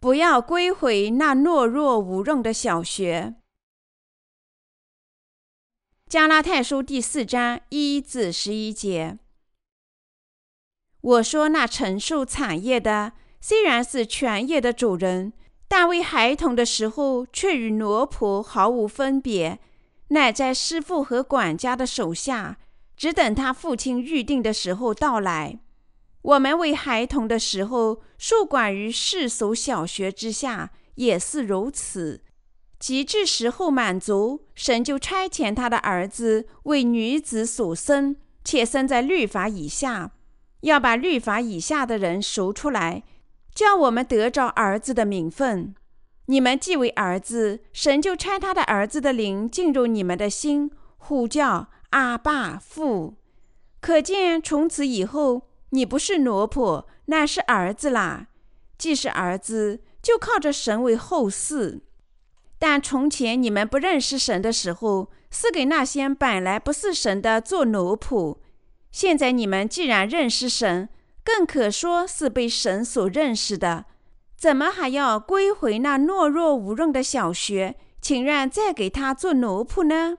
不要归回那懦弱无用的小学。加拉太书第四章一至十一节。我说那承受产业的，虽然是全业的主人，但为孩童的时候，却与奴仆毫无分别，乃在师傅和管家的手下，只等他父亲预定的时候到来。我们为孩童的时候，受管于世俗小学之下，也是如此。及至时候满足，神就差遣他的儿子为女子所生，且生在律法以下。要把律法以下的人赎出来，叫我们得着儿子的名分。你们既为儿子，神就差他的儿子的灵进入你们的心，呼叫阿爸父。可见从此以后，你不是奴仆，乃是儿子啦。既是儿子，就靠着神为后嗣。但从前你们不认识神的时候，是给那些本来不是神的做奴仆。现在你们既然认识神，更可说是被神所认识的，怎么还要归回那懦弱无用的小学，情愿再给他做奴仆呢？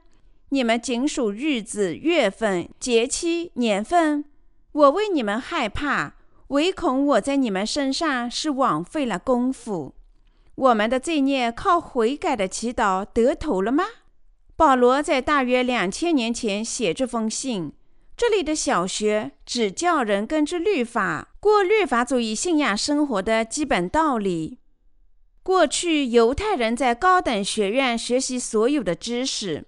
你们仅属日子、月份、节期、年份，我为你们害怕，唯恐我在你们身上是枉费了功夫。我们的罪孽靠悔改的祈祷得头了吗？保罗在大约两千年前写这封信。这里的小学只教人根据律法过律法主义信仰生活的基本道理。过去犹太人在高等学院学习所有的知识，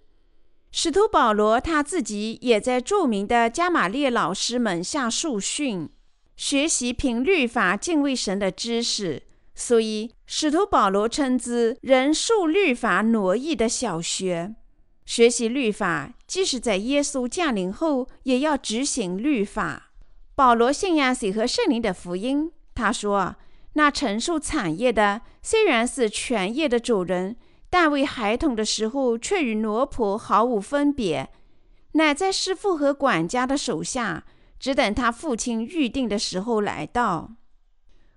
使徒保罗他自己也在著名的加玛列老师门下受训，学习凭律法敬畏神的知识。所以，使徒保罗称之人受律法挪移的小学。学习律法，即使在耶稣降临后，也要执行律法。保罗信仰水和圣灵的福音。他说：“那承受产业的，虽然是全业的主人，但为孩童的时候，却与奴仆毫无分别，乃在师傅和管家的手下，只等他父亲预定的时候来到。”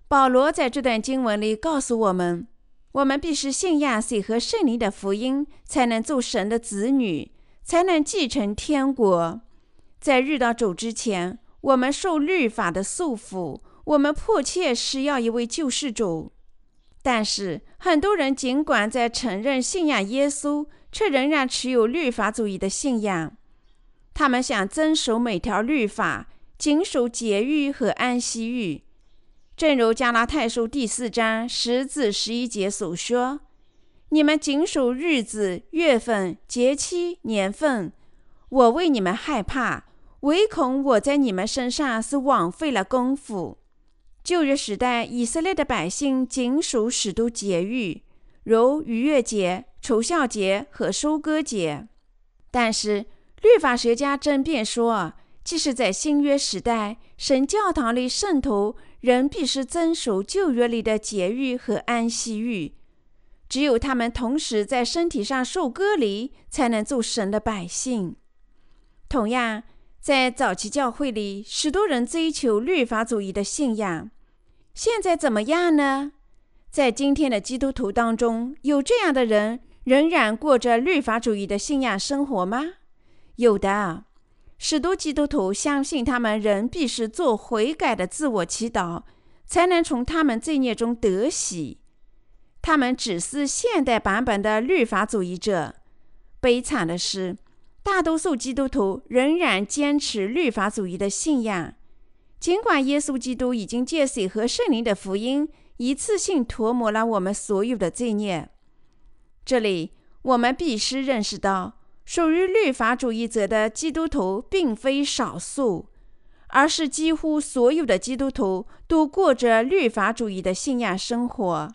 保罗在这段经文里告诉我们。我们必须信仰水和圣灵的福音，才能做神的子女，才能继承天国。在遇到主之前，我们受律法的束缚，我们迫切需要一位救世主。但是，很多人尽管在承认信仰耶稣，却仍然持有律法主义的信仰。他们想遵守每条律法，谨守节欲和安息日。正如加拉太书第四章十至十一节所说：“你们谨守日子、月份、节期、年份，我为你们害怕，唯恐我在你们身上是枉费了功夫。”旧约时代，以色列的百姓谨守许多节日，如逾越节、除孝节和收割节。但是，律法学家争辩说，即使在新约时代，神教堂里圣徒。仍必须遵守旧约里的节日和安息日，只有他们同时在身体上受隔离，才能做神的百姓。同样，在早期教会里，许多人追求律法主义的信仰。现在怎么样呢？在今天的基督徒当中，有这样的人仍然过着律法主义的信仰生活吗？有的。许多基督徒相信，他们仍必须做悔改的自我祈祷，才能从他们罪孽中得喜。他们只是现代版本的律法主义者。悲惨的是，大多数基督徒仍然坚持律法主义的信仰，尽管耶稣基督已经借水和圣灵的福音一次性涂抹了我们所有的罪孽。这里，我们必须认识到。属于律法主义者的基督徒并非少数，而是几乎所有的基督徒都过着律法主义的信仰生活。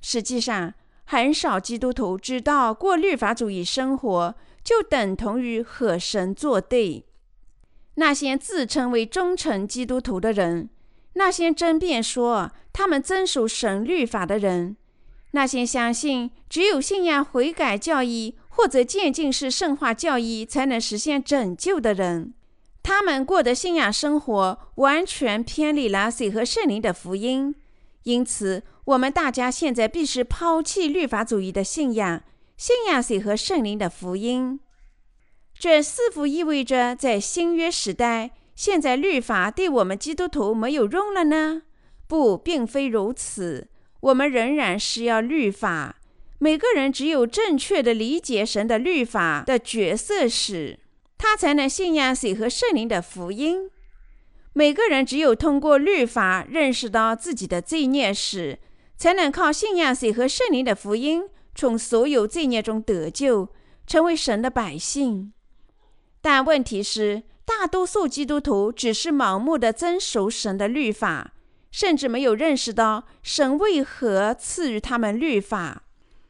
实际上，很少基督徒知道过律法主义生活就等同于和神作对。那些自称为忠诚基督徒的人，那些争辩说他们遵守神律法的人，那些相信只有信仰悔改教义。或者渐进式圣化教义才能实现拯救的人，他们过的信仰生活完全偏离了水和圣灵的福音。因此，我们大家现在必须抛弃律法主义的信仰，信仰谁和圣灵的福音。这是否意味着在新约时代，现在律法对我们基督徒没有用了呢？不，并非如此。我们仍然是要律法。每个人只有正确的理解神的律法的角色时，他才能信仰谁和圣灵的福音。每个人只有通过律法认识到自己的罪孽时，才能靠信仰谁和圣灵的福音，从所有罪孽中得救，成为神的百姓。但问题是，大多数基督徒只是盲目的遵守神的律法，甚至没有认识到神为何赐予他们律法。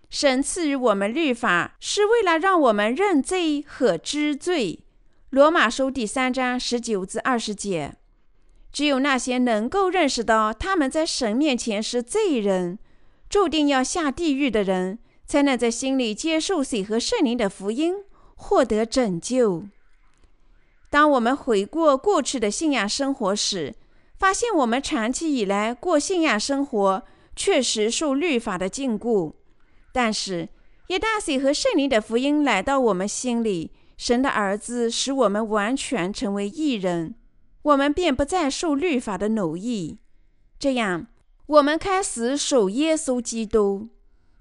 神赐予我们律法，是为了让我们认罪和知罪。罗马书第三章十九至二十节。只有那些能够认识到他们在神面前是罪人，注定要下地狱的人，才能在心里接受水和圣灵的福音，获得拯救。当我们回顾过去的信仰生活时，发现我们长期以来过信仰生活确实受律法的禁锢。但是，一旦水和圣灵的福音来到我们心里，神的儿子使我们完全成为义人，我们便不再受律法的奴役。这样，我们开始守耶稣基督，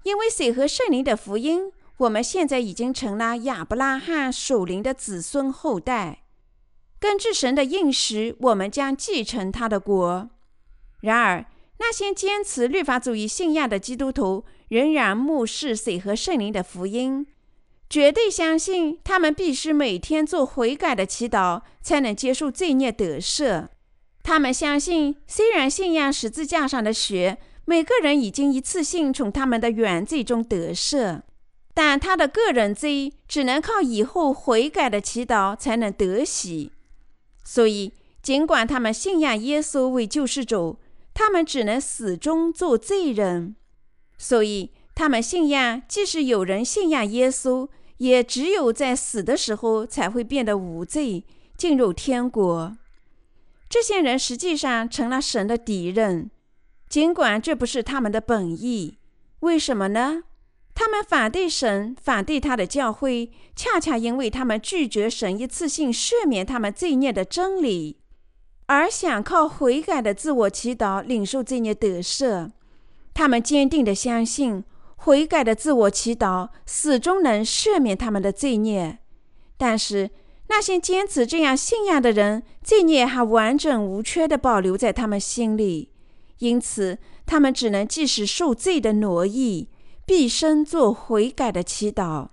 因为水和圣灵的福音，我们现在已经成了亚伯拉罕属灵的子孙后代。根据神的应许，我们将继承他的国。然而，那些坚持律法主义信仰的基督徒仍然漠视水和圣灵的福音，绝对相信他们必须每天做悔改的祈祷，才能接受罪孽得赦。他们相信，虽然信仰十字架上的血，每个人已经一次性从他们的原罪中得赦，但他的个人罪只能靠以后悔改的祈祷才能得洗。所以，尽管他们信仰耶稣为救世主，他们只能始终做罪人。所以，他们信仰，即使有人信仰耶稣，也只有在死的时候才会变得无罪，进入天国。这些人实际上成了神的敌人，尽管这不是他们的本意。为什么呢？他们反对神，反对他的教会，恰恰因为他们拒绝神一次性赦免他们罪孽的真理，而想靠悔改的自我祈祷领受罪孽得赦。他们坚定地相信，悔改的自我祈祷始终能赦免他们的罪孽。但是，那些坚持这样信仰的人，罪孽还完整无缺地保留在他们心里，因此他们只能继续受罪的奴役。毕生做悔改的祈祷。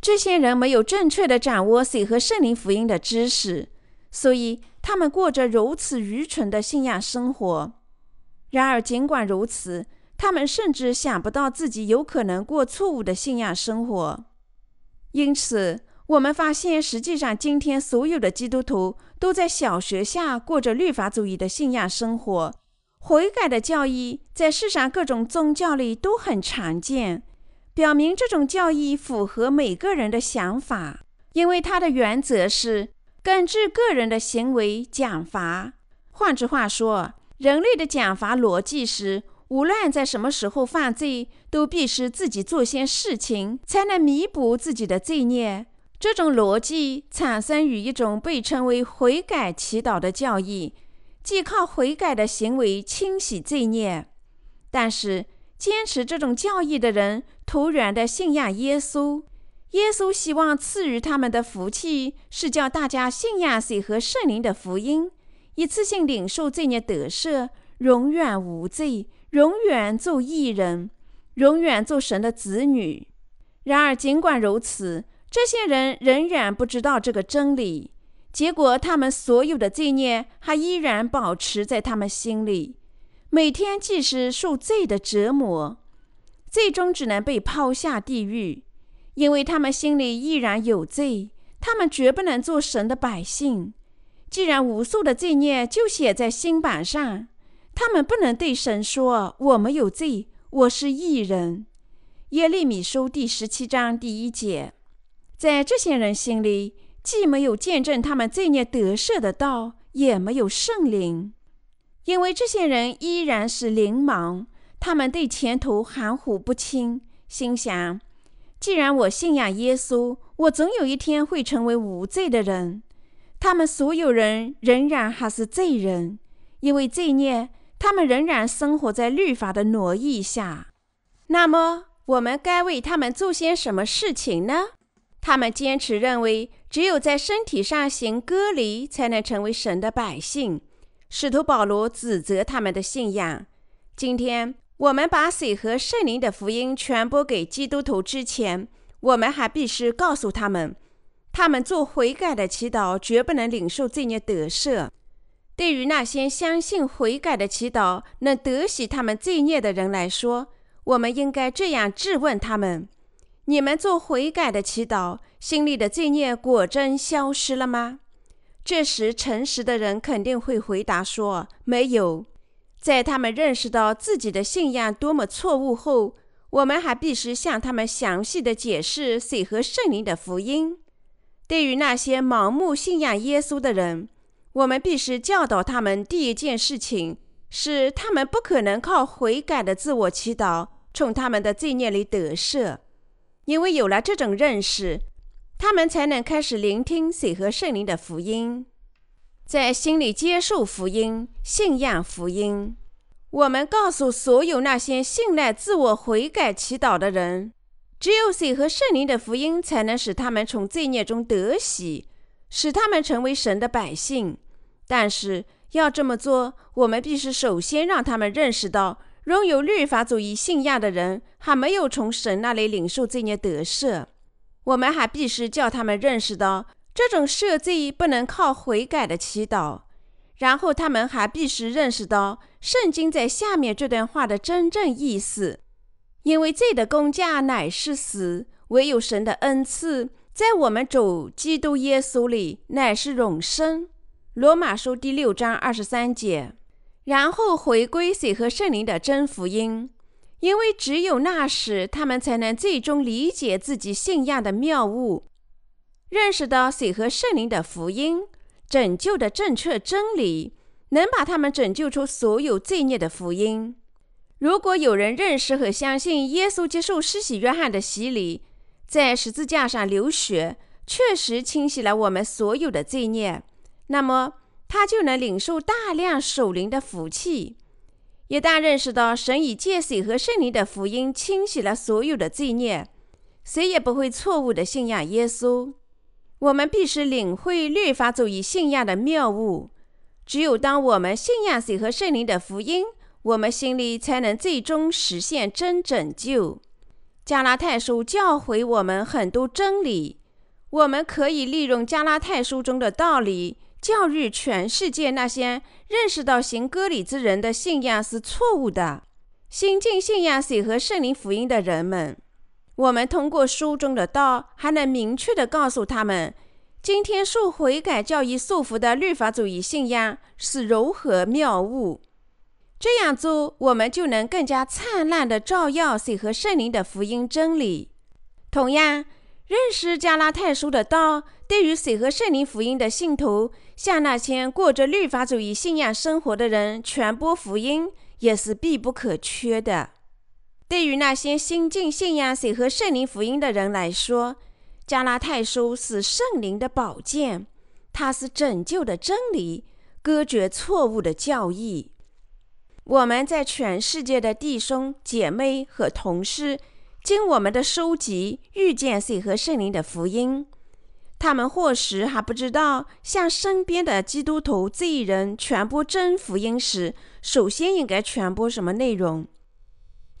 这些人没有正确的掌握水和圣灵福音的知识，所以他们过着如此愚蠢的信仰生活。然而，尽管如此，他们甚至想不到自己有可能过错误的信仰生活。因此，我们发现，实际上今天所有的基督徒都在小学下过着律法主义的信仰生活。悔改的教义在世上各种宗教里都很常见，表明这种教义符合每个人的想法，因为它的原则是根据个人的行为奖罚。换句话说，人类的奖罚逻辑是：无论在什么时候犯罪，都必须自己做些事情才能弥补自己的罪孽。这种逻辑产生于一种被称为悔改祈祷的教义。即靠悔改的行为清洗罪孽，但是坚持这种教义的人突然的信仰耶稣。耶稣希望赐予他们的福气是叫大家信仰水和圣灵的福音，一次性领受罪孽得赦，永远无罪，永远做义人，永远做神的子女。然而，尽管如此，这些人仍然不知道这个真理。结果，他们所有的罪孽还依然保持在他们心里，每天即使受罪的折磨，最终只能被抛下地狱，因为他们心里依然有罪。他们绝不能做神的百姓。既然无数的罪孽就写在心板上，他们不能对神说：“我没有罪，我是义人。”耶利米书第十七章第一节，在这些人心里。既没有见证他们罪孽得赦的道，也没有圣灵，因为这些人依然是灵盲，他们对前途含糊不清，心想：既然我信仰耶稣，我总有一天会成为无罪的人。他们所有人仍然还是罪人，因为罪孽，他们仍然生活在律法的挪移下。那么，我们该为他们做些什么事情呢？他们坚持认为，只有在身体上行割礼，才能成为神的百姓。使徒保罗指责他们的信仰。今天，我们把水和圣灵的福音传播给基督徒之前，我们还必须告诉他们。他们做悔改的祈祷，绝不能领受罪孽得赦。对于那些相信悔改的祈祷能得洗他们罪孽的人来说，我们应该这样质问他们：你们做悔改的祈祷，心里的罪孽果真消失了吗？这时，诚实的人肯定会回答说：没有。在他们认识到自己的信仰多么错误后，我们还必须向他们详细的解释水和圣灵的福音。对于那些盲目信仰耶稣的人，我们必须教导他们：第一件事情是，他们不可能靠悔改的自我祈祷从他们的罪孽里得赦，因为有了这种认识，他们才能开始聆听水和圣灵的福音，在心里接受福音、信仰福音。我们告诉所有那些信赖自我悔改祈祷的人。只有水和圣灵的福音，才能使他们从罪孽中得洗，使他们成为神的百姓。但是要这么做，我们必须首先让他们认识到，拥有律法主义信仰的人还没有从神那里领受罪孽得赦。我们还必须叫他们认识到，这种赦罪不能靠悔改的祈祷。然后他们还必须认识到，圣经在下面这段话的真正意思。因为罪的工价乃是死，唯有神的恩赐在我们主基督耶稣里乃是永生。罗马书第六章二十三节。然后回归水和圣灵的真福音，因为只有那时，他们才能最终理解自己信仰的妙物，认识到水和圣灵的福音拯救的正确真理，能把他们拯救出所有罪孽的福音。如果有人认识和相信耶稣接受施洗约翰的洗礼，在十字架上流血，确实清洗了我们所有的罪孽，那么他就能领受大量守灵的福气。一旦认识到神以借水和圣灵的福音清洗了所有的罪孽，谁也不会错误的信仰耶稣。我们必须领会律法主义信仰的谬误。只有当我们信仰水和圣灵的福音。我们心里才能最终实现真拯救。加拉太书教诲我们很多真理，我们可以利用加拉太书中的道理，教育全世界那些认识到行割礼之人的信仰是错误的、新进信仰水和圣灵福音的人们。我们通过书中的道，还能明确地告诉他们，今天受悔改教义束缚的律法主义信仰是如何谬误。这样做，我们就能更加灿烂地照耀水和圣灵的福音真理。同样，认识加拉太书的道，对于水和圣灵福音的信徒，向那些过着律法主义信仰生活的人传播福音，也是必不可缺的。对于那些新进信仰水和圣灵福音的人来说，加拉太书是圣灵的宝剑，它是拯救的真理，隔绝错误的教义。我们在全世界的弟兄姐妹和同事，经我们的收集，遇见水和圣灵的福音。他们或许还不知道，向身边的基督徒罪人传播真福音时，首先应该传播什么内容。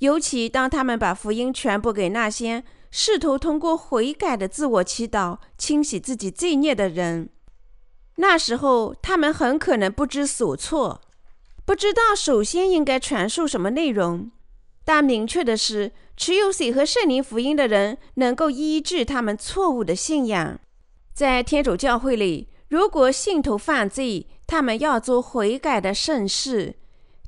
尤其当他们把福音传播给那些试图通过悔改的自我祈祷清洗自己罪孽的人，那时候他们很可能不知所措。不知道首先应该传授什么内容，但明确的是，持有水和圣灵福音的人能够医治他们错误的信仰。在天主教会里，如果信徒犯罪，他们要做悔改的圣事。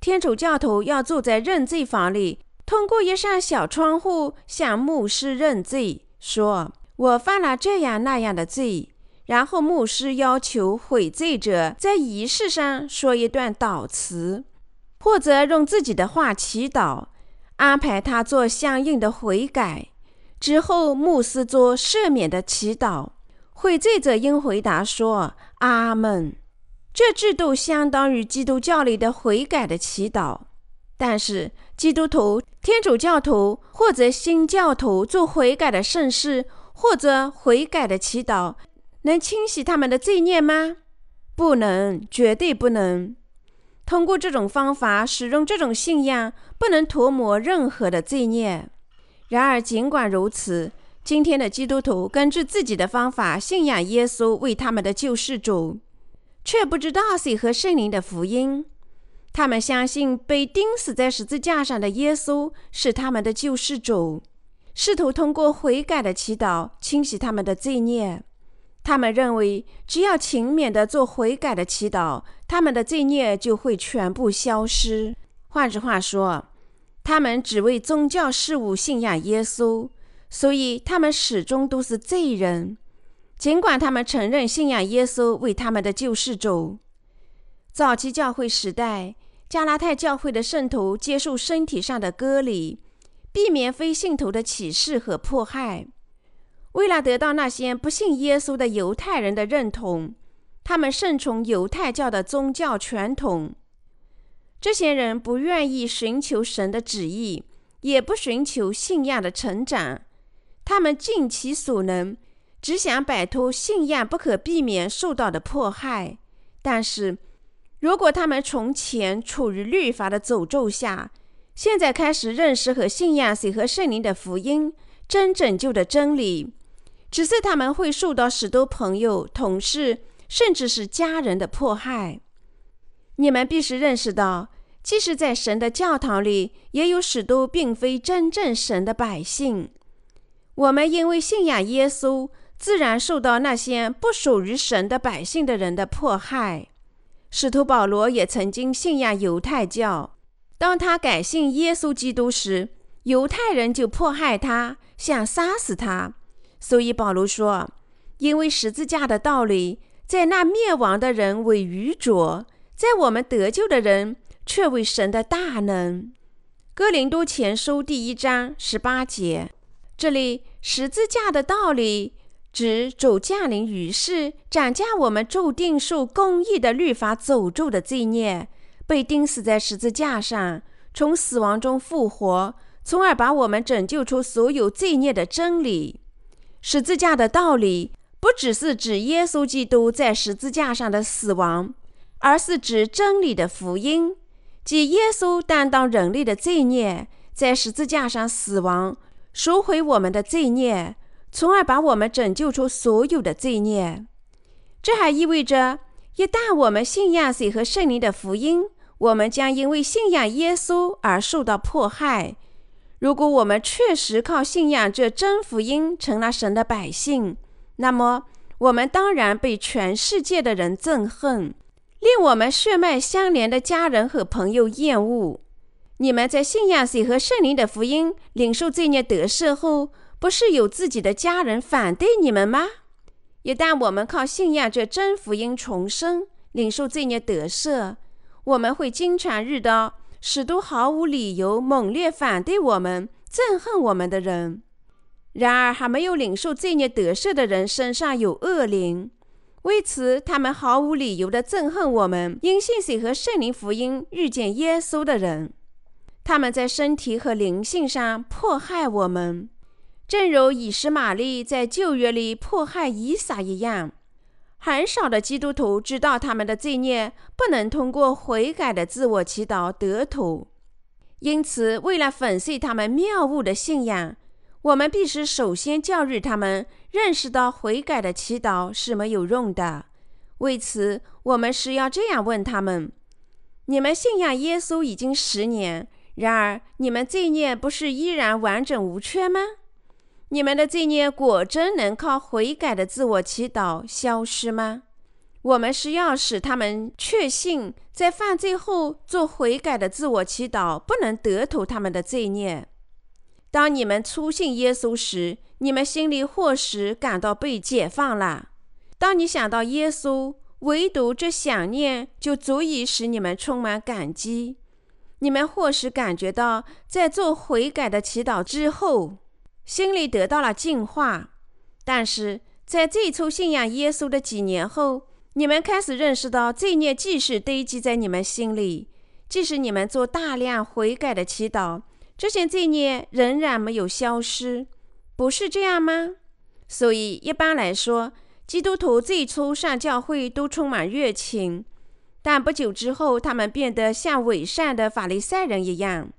天主教徒要坐在认罪房里，通过一扇小窗户向牧师认罪，说：“我犯了这样那样的罪。”然后，牧师要求悔罪者在仪式上说一段祷词，或者用自己的话祈祷，安排他做相应的悔改。之后，牧师做赦免的祈祷。悔罪者应回答说：“阿门。”这制度相当于基督教里的悔改的祈祷。但是，基督徒、天主教徒或者新教徒做悔改的盛事或者悔改的祈祷，能清洗他们的罪孽吗？不能，绝对不能。通过这种方法使用这种信仰，不能涂抹任何的罪孽。然而，尽管如此，今天的基督徒根据自己的方法信仰耶稣为他们的救世主，却不知道水和圣灵的福音。他们相信被钉死在十字架上的耶稣是他们的救世主，试图通过悔改的祈祷清洗他们的罪孽。他们认为，只要勤勉地做悔改的祈祷，他们的罪孽就会全部消失。换句话说，他们只为宗教事务信仰耶稣，所以他们始终都是罪人，尽管他们承认信仰耶稣为他们的救世主。早期教会时代。加拉太教会的圣徒接受身体上的割礼，避免非信徒的歧视和迫害。为了得到那些不信耶稣的犹太人的认同，他们顺从犹太教的宗教传统。这些人不愿意寻求神的旨意，也不寻求信仰的成长。他们尽其所能，只想摆脱信仰不可避免受到的迫害，但是。如果他们从前处于律法的诅咒下，现在开始认识和信仰水和圣灵的福音、真拯救的真理，只是他们会受到许多朋友、同事，甚至是家人的迫害。你们必须认识到，即使在神的教堂里，也有许多并非真正神的百姓。我们因为信仰耶稣，自然受到那些不属于神的百姓的人的迫害。使徒保罗也曾经信仰犹太教。当他改信耶稣基督时，犹太人就迫害他，想杀死他。所以保罗说：“因为十字架的道理，在那灭亡的人为愚拙，在我们得救的人却为神的大能。”哥林多前书第一章十八节。这里十字架的道理。指主降临于世，斩价我们注定受公义的律法诅咒的罪孽，被钉死在十字架上，从死亡中复活，从而把我们拯救出所有罪孽的真理。十字架的道理不只是指耶稣基督在十字架上的死亡，而是指真理的福音，即耶稣担当人类的罪孽，在十字架上死亡，赎回我们的罪孽。从而把我们拯救出所有的罪孽。这还意味着，一旦我们信仰水和圣灵的福音，我们将因为信仰耶稣而受到迫害。如果我们确实靠信仰这真福音成了神的百姓，那么我们当然被全世界的人憎恨，令我们血脉相连的家人和朋友厌恶。你们在信仰水和圣灵的福音、领受罪孽得赦后。不是有自己的家人反对你们吗？一旦我们靠信仰这真福音重生，领受罪孽得赦，我们会经常遇到许多毫无理由猛烈反对我们、憎恨我们的人。然而，还没有领受罪孽得赦的人身上有恶灵，为此他们毫无理由地憎恨我们因信水和圣灵福音遇见耶稣的人。他们在身体和灵性上迫害我们。正如以实玛利在旧约里迫害以撒一样，很少的基督徒知道他们的罪孽不能通过悔改的自我祈祷得土。因此，为了粉碎他们谬误的信仰，我们必须首先教育他们认识到悔改的祈祷是没有用的。为此，我们是要这样问他们：你们信仰耶稣已经十年，然而你们罪孽不是依然完整无缺吗？你们的罪孽果真能靠悔改的自我祈祷消失吗？我们是要使他们确信，在犯罪后做悔改的自我祈祷不能得脱他们的罪孽。当你们初信耶稣时，你们心里或许感到被解放了。当你想到耶稣，唯独这想念就足以使你们充满感激。你们或许感觉到，在做悔改的祈祷之后，心里得到了净化；但是在最初信仰耶稣的几年后，你们开始认识到罪孽继续堆积在你们心里。即使你们做大量悔改的祈祷，这些罪孽仍然没有消失，不是这样吗？所以一般来说，基督徒最初上教会都充满热情。但不久之后，他们变得像伪善的法利赛人一样。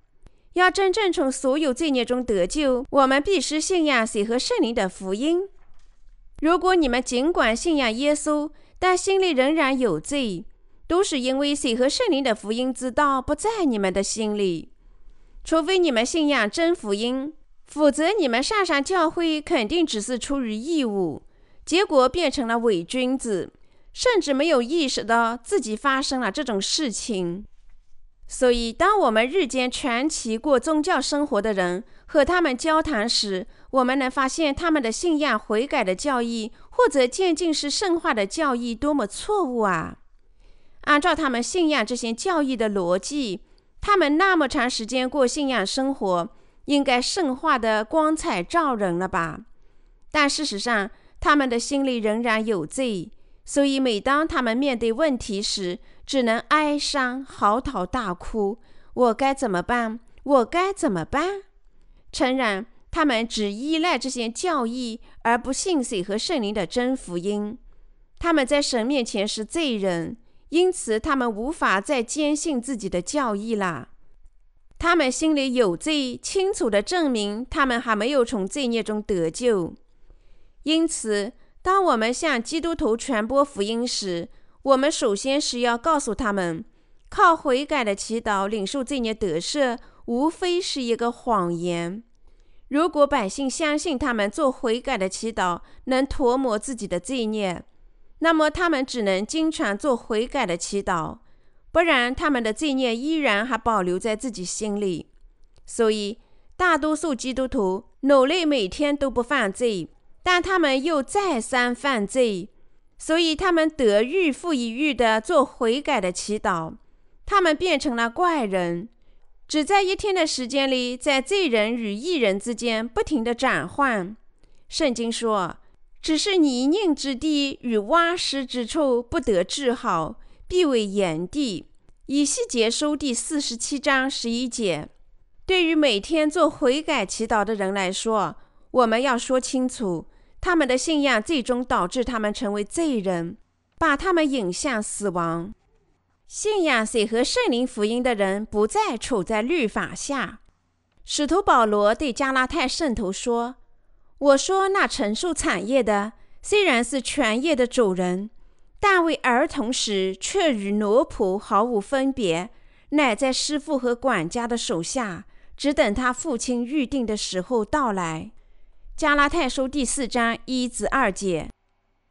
要真正从所有罪孽中得救，我们必须信仰水和圣灵的福音。如果你们尽管信仰耶稣，但心里仍然有罪，都是因为水和圣灵的福音之道不在你们的心里。除非你们信仰真福音，否则你们上上教会肯定只是出于义务，结果变成了伪君子。甚至没有意识到自己发生了这种事情，所以当我们日间全期过宗教生活的人和他们交谈时，我们能发现他们的信仰悔改的教义，或者渐进式圣化的教义多么错误啊！按照他们信仰这些教义的逻辑，他们那么长时间过信仰生活，应该圣化的光彩照人了吧？但事实上，他们的心里仍然有罪。所以，每当他们面对问题时，只能哀伤、嚎啕大哭。我该怎么办？我该怎么办？诚然，他们只依赖这些教义，而不信水和圣灵的真福音。他们在神面前是罪人，因此他们无法再坚信自己的教义了。他们心里有罪，清楚地证明他们还没有从罪孽中得救。因此。当我们向基督徒传播福音时，我们首先是要告诉他们，靠悔改的祈祷领受罪孽得赦，无非是一个谎言。如果百姓相信他们做悔改的祈祷能涂抹自己的罪孽，那么他们只能经常做悔改的祈祷，不然他们的罪孽依然还保留在自己心里。所以，大多数基督徒努力每天都不犯罪。但他们又再三犯罪，所以他们得愈复一愈的做悔改的祈祷。他们变成了怪人，只在一天的时间里，在罪人与义人之间不停地转换。圣经说：“只是泥泞之地与洼湿之处不得治好，必为炎地。”以西结书第四十七章十一节。对于每天做悔改祈祷的人来说，我们要说清楚。他们的信仰最终导致他们成为罪人，把他们引向死亡。信仰水和圣灵福音的人不再处在律法下。使徒保罗对加拉太圣徒说：“我说那承受产业的，虽然是全业的主人，但为儿童时却与奴仆毫无分别，乃在师傅和管家的手下，只等他父亲预定的时候到来。”加拉太书第四章一至二节，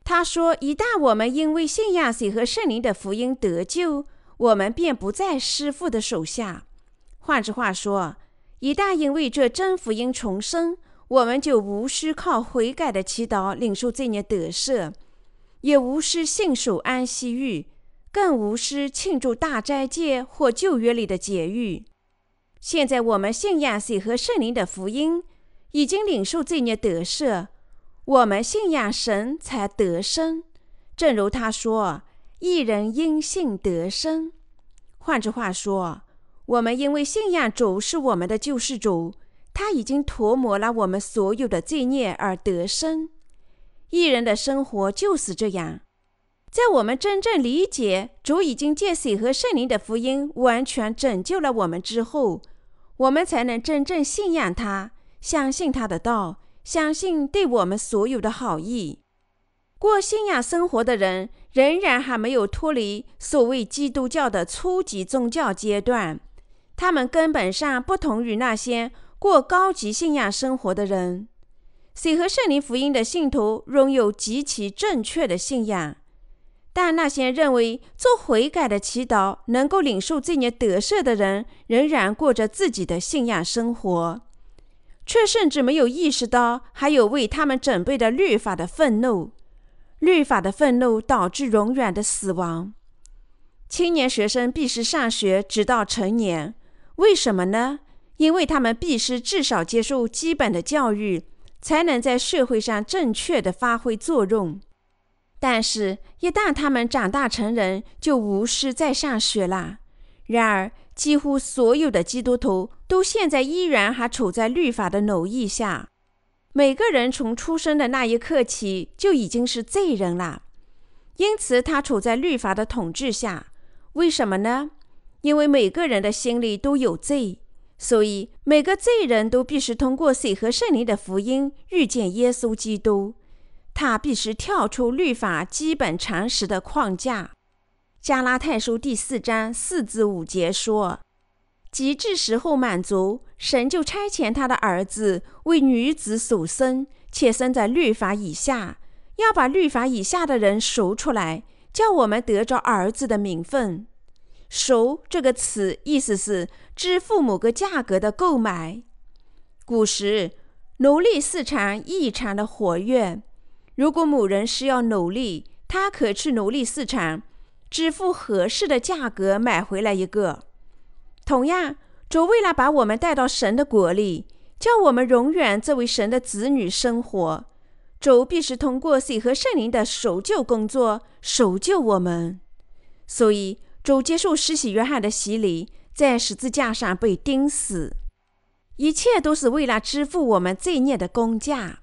他说：“一旦我们因为信仰水和圣灵的福音得救，我们便不在师傅的手下。换句话说，一旦因为这真福音重生，我们就无需靠悔改的祈祷领受罪孽得赦，也无需信守安息日，更无需庆祝大斋戒或旧约里的节日。现在我们信仰水和圣灵的福音。”已经领受罪孽得赦，我们信仰神才得生。正如他说：“一人因信得生。”换句话说，我们因为信仰主是我们的救世主，他已经涂抹了我们所有的罪孽而得生。一人的生活就是这样。在我们真正理解主已经借水和圣灵的福音完全拯救了我们之后，我们才能真正信仰他。相信他的道，相信对我们所有的好意。过信仰生活的人仍然还没有脱离所谓基督教的初级宗教阶段，他们根本上不同于那些过高级信仰生活的人。水和圣灵福音的信徒拥有极其正确的信仰，但那些认为做悔改的祈祷能够领受罪孽得赦的人，仍然过着自己的信仰生活。却甚至没有意识到，还有为他们准备的律法的愤怒。律法的愤怒导致永远的死亡。青年学生必须上学直到成年，为什么呢？因为他们必须至少接受基本的教育，才能在社会上正确的发挥作用。但是，一旦他们长大成人，就无需再上学了。然而，几乎所有的基督徒都现在依然还处在律法的奴役下。每个人从出生的那一刻起就已经是罪人了，因此他处在律法的统治下。为什么呢？因为每个人的心里都有罪，所以每个罪人都必须通过水和圣灵的福音遇见耶稣基督。他必须跳出律法基本常识的框架。加拉太书第四章四至五节说：“及至时候满足，神就差遣他的儿子为女子所生，且生在律法以下，要把律法以下的人赎出来，叫我们得着儿子的名分。赎这个词意思是支付某个价格的购买。古时奴隶市场异常的活跃。”如果某人需要奴隶，他可去奴隶市场支付合适的价格买回来一个。同样，主为了把我们带到神的国里，叫我们永远作为神的子女生活，主必须通过水和圣灵的守救工作守救我们。所以，主接受施洗约翰的洗礼，在十字架上被钉死，一切都是为了支付我们罪孽的工价。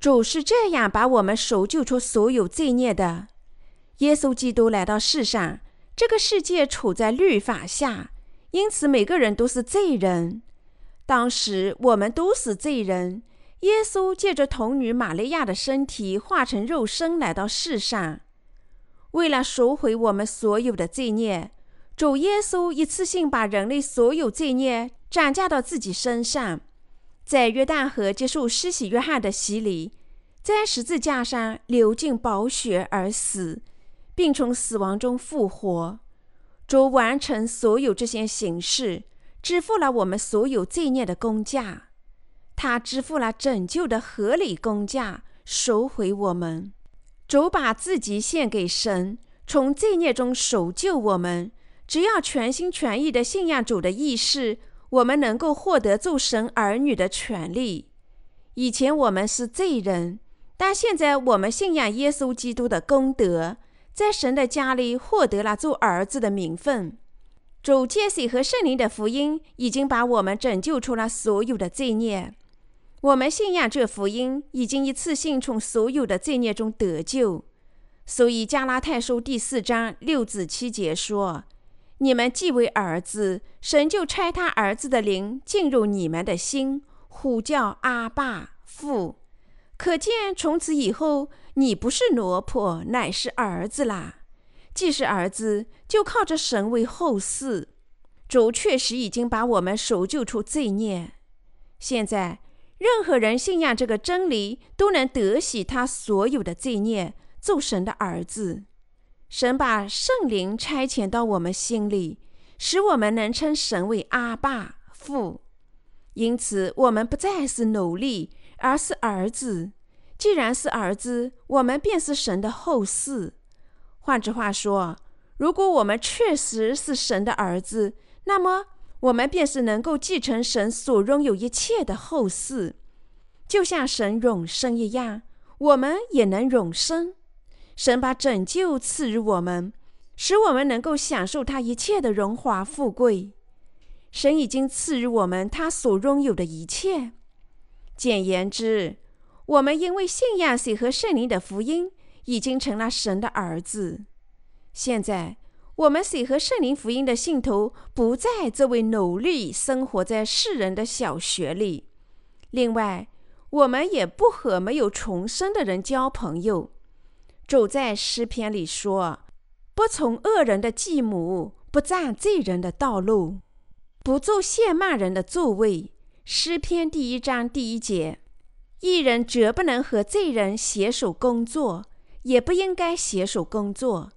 主是这样把我们赎救出所有罪孽的。耶稣基督来到世上，这个世界处在律法下，因此每个人都是罪人。当时我们都是罪人。耶稣借着童女玛利亚的身体化成肉身来到世上，为了赎回我们所有的罪孽，主耶稣一次性把人类所有罪孽转嫁到自己身上。在约旦河接受施洗约翰的洗礼，在十字架上流尽宝血而死，并从死亡中复活。主完成所有这些形式，支付了我们所有罪孽的工价。他支付了拯救的合理工价，赎回我们。主把自己献给神，从罪孽中赎救我们。只要全心全意的信仰主的意识。我们能够获得做神儿女的权利。以前我们是罪人，但现在我们信仰耶稣基督的功德，在神的家里获得了做儿子的名分。主借水和圣灵的福音已经把我们拯救出了所有的罪孽。我们信仰这福音，已经一次性从所有的罪孽中得救。所以加拉太书第四章六至七节说。你们既为儿子，神就差他儿子的灵进入你们的心，呼叫阿爸父。可见从此以后，你不是奴婆，乃是儿子啦。既是儿子，就靠着神为后嗣。主确实已经把我们赎救出罪孽。现在，任何人信仰这个真理，都能得洗他所有的罪孽，做神的儿子。神把圣灵差遣到我们心里，使我们能称神为阿爸父。因此，我们不再是奴隶，而是儿子。既然是儿子，我们便是神的后嗣。换句话说，如果我们确实是神的儿子，那么我们便是能够继承神所拥有一切的后嗣。就像神永生一样，我们也能永生。神把拯救赐予我们，使我们能够享受他一切的荣华富贵。神已经赐予我们他所拥有的一切。简言之，我们因为信仰水和圣灵的福音，已经成了神的儿子。现在，我们水和圣灵福音的信徒不再这位努力生活在世人的小学里。另外，我们也不和没有重生的人交朋友。主在诗篇里说：“不从恶人的继母，不占罪人的道路，不做亵骂人的座位。”诗篇第一章第一节：“一人绝不能和罪人携手工作，也不应该携手工作。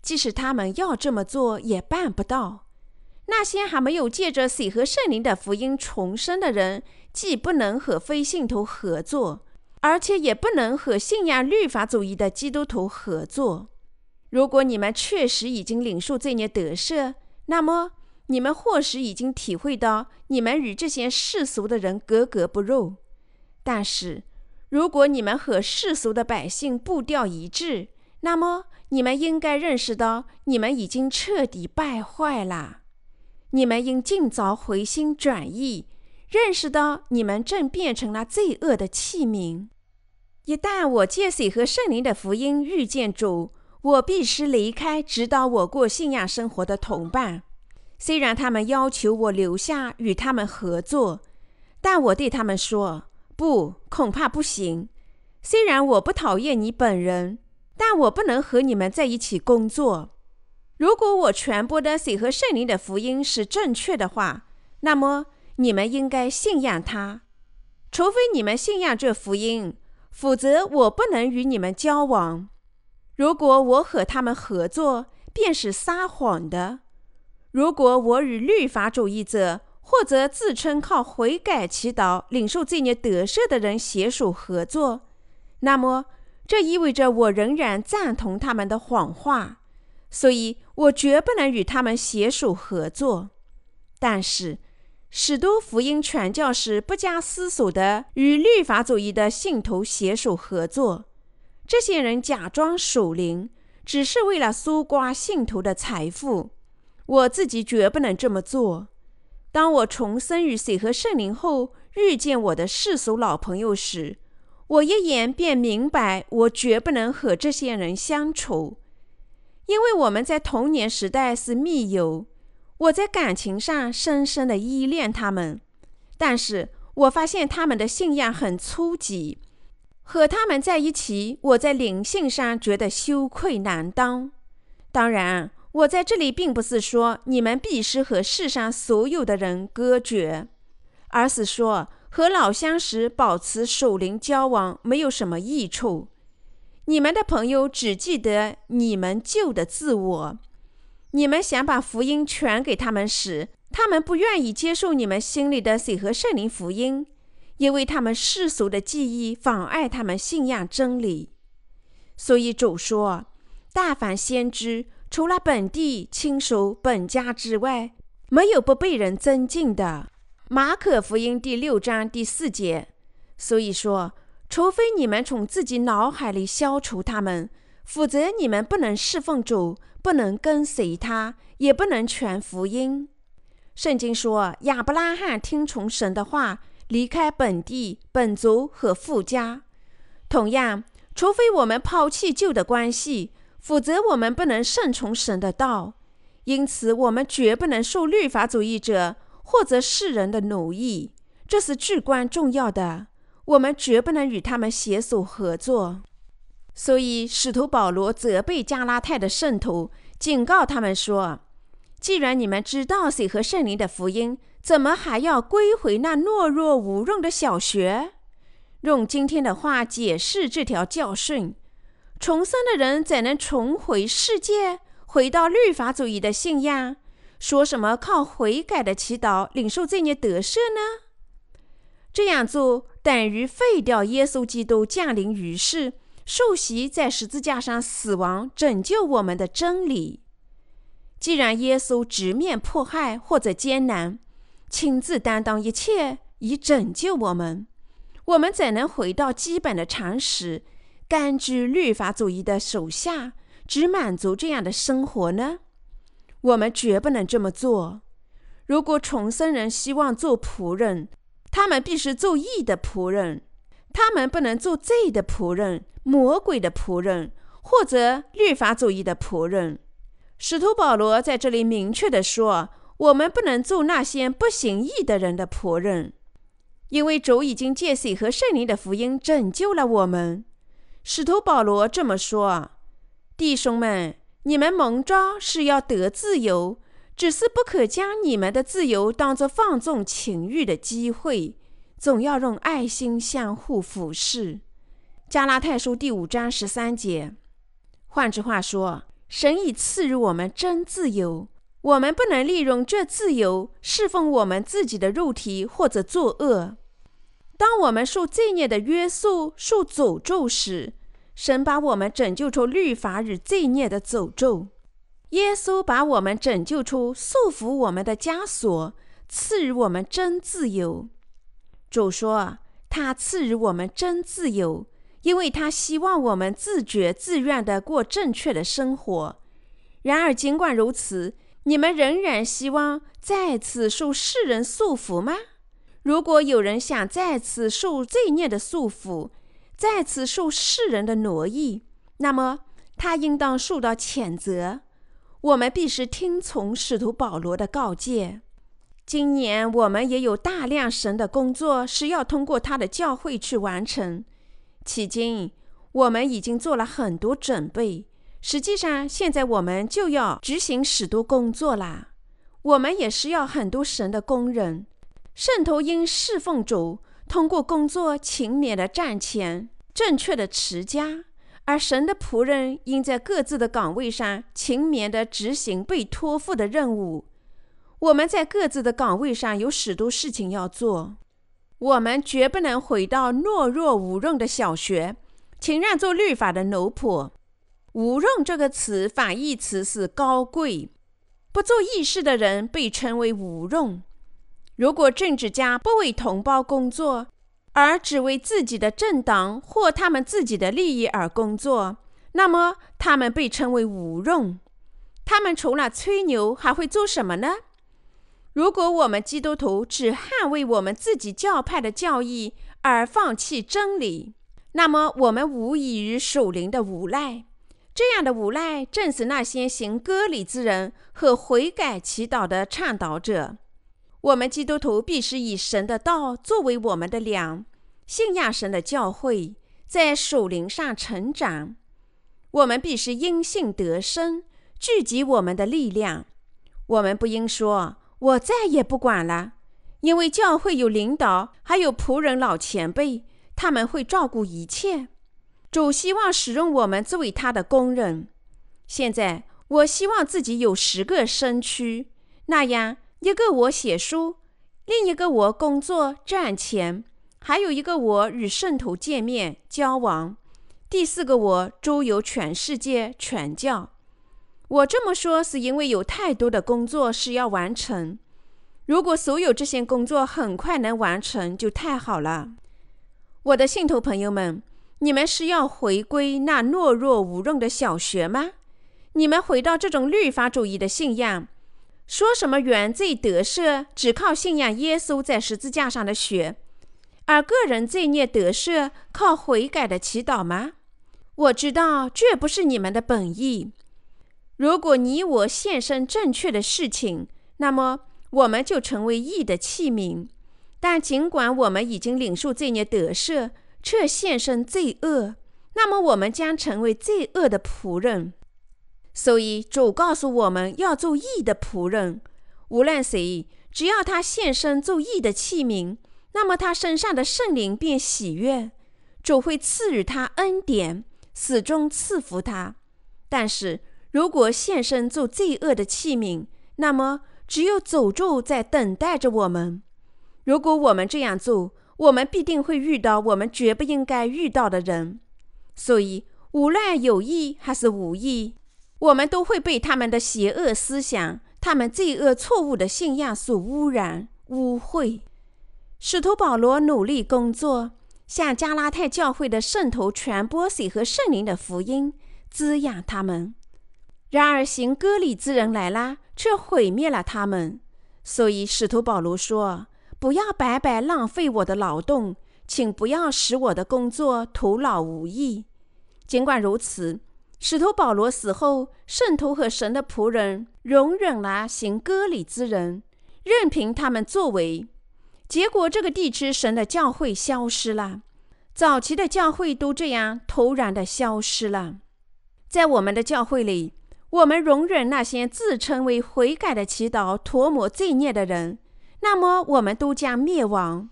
即使他们要这么做，也办不到。那些还没有借着水和圣灵的福音重生的人，既不能和非信徒合作。”而且也不能和信仰律法主义的基督徒合作。如果你们确实已经领受罪孽得赦，那么你们或许已经体会到，你们与这些世俗的人格格不入。但是，如果你们和世俗的百姓步调一致，那么你们应该认识到，你们已经彻底败坏了。你们应尽早回心转意，认识到你们正变成了罪恶的器皿。一旦我借水和圣灵的福音遇见主，我必须离开指导我过信仰生活的同伴。虽然他们要求我留下与他们合作，但我对他们说：“不，恐怕不行。虽然我不讨厌你本人，但我不能和你们在一起工作。”如果我传播的水和圣灵的福音是正确的话，那么你们应该信仰它。除非你们信仰这福音，否则我不能与你们交往。如果我和他们合作，便是撒谎的。如果我与律法主义者或者自称靠悔改祈祷领受罪孽得赦的人携手合作，那么这意味着我仍然赞同他们的谎话。所以我绝不能与他们携手合作。但是，使徒福音传教士不加思索地与律法主义的信徒携手合作。这些人假装属灵，只是为了搜刮信徒的财富。我自己绝不能这么做。当我重生于水和圣灵后，遇见我的世俗老朋友时，我一眼便明白，我绝不能和这些人相处。因为我们在童年时代是密友，我在感情上深深的依恋他们，但是我发现他们的信仰很初级，和他们在一起，我在灵性上觉得羞愧难当。当然，我在这里并不是说你们必须和世上所有的人隔绝，而是说和老相识、保持守灵交往没有什么益处。你们的朋友只记得你们旧的自我，你们想把福音传给他们时，他们不愿意接受你们心里的水和圣灵福音，因为他们世俗的记忆妨碍他们信仰真理。所以主说：“大凡先知，除了本地亲属、本家之外，没有不被人尊敬的。”马可福音第六章第四节。所以说。除非你们从自己脑海里消除他们，否则你们不能侍奉主，不能跟随他，也不能传福音。圣经说，亚伯拉罕听从神的话，离开本地、本族和富家。同样，除非我们抛弃旧的关系，否则我们不能顺从神的道。因此，我们绝不能受律法主义者或者世人的奴役，这是至关重要的。我们绝不能与他们携手合作，所以使徒保罗责备加拉太的圣徒，警告他们说：“既然你们知道水和圣灵的福音，怎么还要归回那懦弱无用的小学？用今天的话解释这条教训：重生的人怎能重回世界，回到律法主义的信仰？说什么靠悔改的祈祷领受罪孽得赦呢？这样做。”等于废掉耶稣基督降临于世、受洗在十字架上死亡、拯救我们的真理。既然耶稣直面迫害或者艰难，亲自担当一切以拯救我们，我们怎能回到基本的常识，甘居律法主义的手下，只满足这样的生活呢？我们绝不能这么做。如果重生人希望做仆人，他们必须做义的仆人，他们不能做罪的仆人、魔鬼的仆人或者律法主义的仆人。使徒保罗在这里明确地说：“我们不能做那些不行义的人的仆人，因为主已经借水和圣灵的福音拯救了我们。”使徒保罗这么说：“弟兄们，你们蒙召是要得自由。”只是不可将你们的自由当作放纵情欲的机会，总要用爱心相互俯视。加拉太书第五章十三节。换句话说，神已赐予我们真自由，我们不能利用这自由侍奉我们自己的肉体或者作恶。当我们受罪孽的约束、受诅咒时，神把我们拯救出律法与罪孽的诅咒。耶稣把我们拯救出束缚我们的枷锁，赐予我们真自由。主说，他赐予我们真自由，因为他希望我们自觉自愿地过正确的生活。然而，尽管如此，你们仍然希望再次受世人束缚吗？如果有人想再次受罪孽的束缚，再次受世人的奴役，那么他应当受到谴责。我们必须听从使徒保罗的告诫。今年我们也有大量神的工作是要通过他的教会去完成。迄今，我们已经做了很多准备。实际上，现在我们就要执行使徒工作啦。我们也需要很多神的工人。圣徒应侍奉主，通过工作勤勉的站前，正确的持家。而神的仆人应在各自的岗位上勤勉地执行被托付的任务。我们在各自的岗位上有许多事情要做。我们绝不能回到懦弱无用的小学，请让做律法的奴仆。无用这个词反义词是高贵。不做义事的人被称为无用。如果政治家不为同胞工作，而只为自己的政党或他们自己的利益而工作，那么他们被称为无用。他们除了吹牛，还会做什么呢？如果我们基督徒只捍卫我们自己教派的教义而放弃真理，那么我们无异于属灵的无赖。这样的无赖正是那些行割礼之人和悔改祈祷的倡导者。我们基督徒必须以神的道作为我们的粮，信仰神的教诲，在属灵上成长。我们必须因信得生，聚集我们的力量。我们不应说“我再也不管了”，因为教会有领导，还有仆人老前辈，他们会照顾一切。主希望使用我们作为他的工人。现在，我希望自己有十个身躯，那样。一个我写书，另一个我工作赚钱，还有一个我与圣徒见面交往，第四个我周游全世界传教。我这么说是因为有太多的工作是要完成。如果所有这些工作很快能完成，就太好了。我的信徒朋友们，你们是要回归那懦弱无用的小学吗？你们回到这种律法主义的信仰？说什么原罪得赦，只靠信仰耶稣在十字架上的血，而个人罪孽得赦靠悔改的祈祷吗？我知道这不是你们的本意。如果你我献身正确的事情，那么我们就成为义的器皿。但尽管我们已经领受罪孽得赦，却献身罪恶，那么我们将成为罪恶的仆人。所以主告诉我们要做义的仆人，无论谁，只要他献身做义的器皿，那么他身上的圣灵便喜悦，主会赐予他恩典，始终赐福他。但是如果献身做罪恶的器皿，那么只有诅咒在等待着我们。如果我们这样做，我们必定会遇到我们绝不应该遇到的人。所以无论有意还是无意。我们都会被他们的邪恶思想、他们罪恶错误的信仰所污染、污秽。使徒保罗努力工作，向加拉太教会的圣徒传播水和圣灵的福音，滋养他们。然而，行割礼之人来了，却毁灭了他们。所以，使徒保罗说：“不要白白浪费我的劳动，请不要使我的工作徒劳无益。”尽管如此。使徒保罗死后，圣徒和神的仆人容忍了行割礼之人，任凭他们作为。结果，这个地区神的教会消失了。早期的教会都这样突然的消失了。在我们的教会里，我们容忍那些自称为悔改的祈祷、涂抹罪孽的人，那么我们都将灭亡。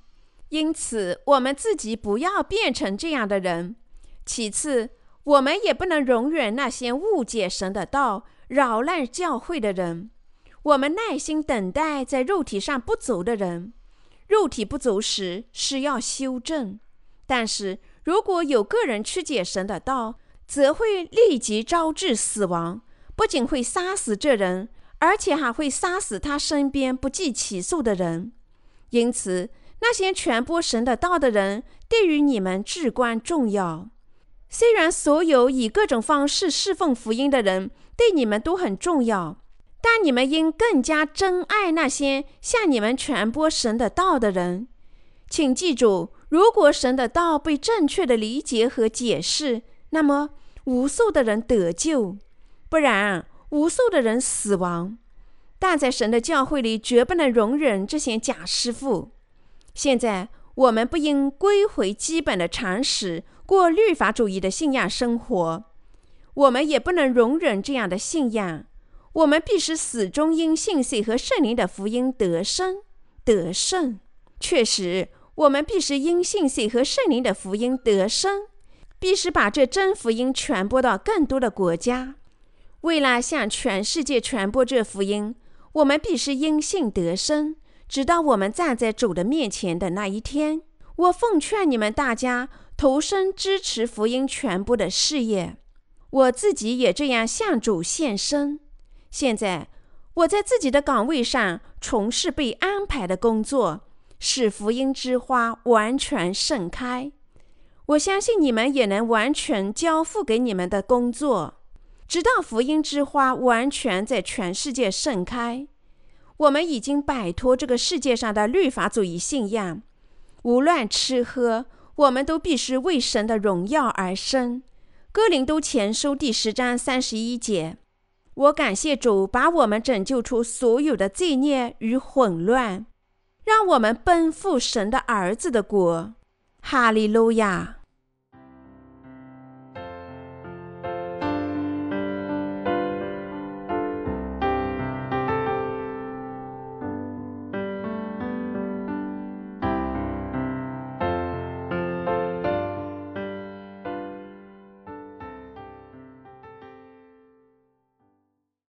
因此，我们自己不要变成这样的人。其次，我们也不能容忍那些误解神的道、扰乱教会的人。我们耐心等待在肉体上不足的人。肉体不足时是要修正，但是如果有个人曲解神的道，则会立即招致死亡，不仅会杀死这人，而且还会杀死他身边不计其数的人。因此，那些传播神的道的人对于你们至关重要。虽然所有以各种方式侍奉福音的人对你们都很重要，但你们应更加珍爱那些向你们传播神的道的人。请记住，如果神的道被正确的理解和解释，那么无数的人得救；不然，无数的人死亡。但在神的教会里，绝不能容忍这些假师傅。现在，我们不应归回基本的常识。过律法主义的信仰生活，我们也不能容忍这样的信仰。我们必须始终因信息和圣灵的福音得生得胜。确实，我们必须因信息和圣灵的福音得生，必须把这真福音传播到更多的国家。为了向全世界传播这福音，我们必须因信得生，直到我们站在主的面前的那一天。我奉劝你们大家。投身支持福音全部的事业，我自己也这样向主献身。现在我在自己的岗位上从事被安排的工作，使福音之花完全盛开。我相信你们也能完全交付给你们的工作，直到福音之花完全在全世界盛开。我们已经摆脱这个世界上的律法主义信仰，无论吃喝。我们都必须为神的荣耀而生。哥林都前书第十章三十一节。我感谢主，把我们拯救出所有的罪孽与混乱，让我们奔赴神的儿子的国。哈利路亚。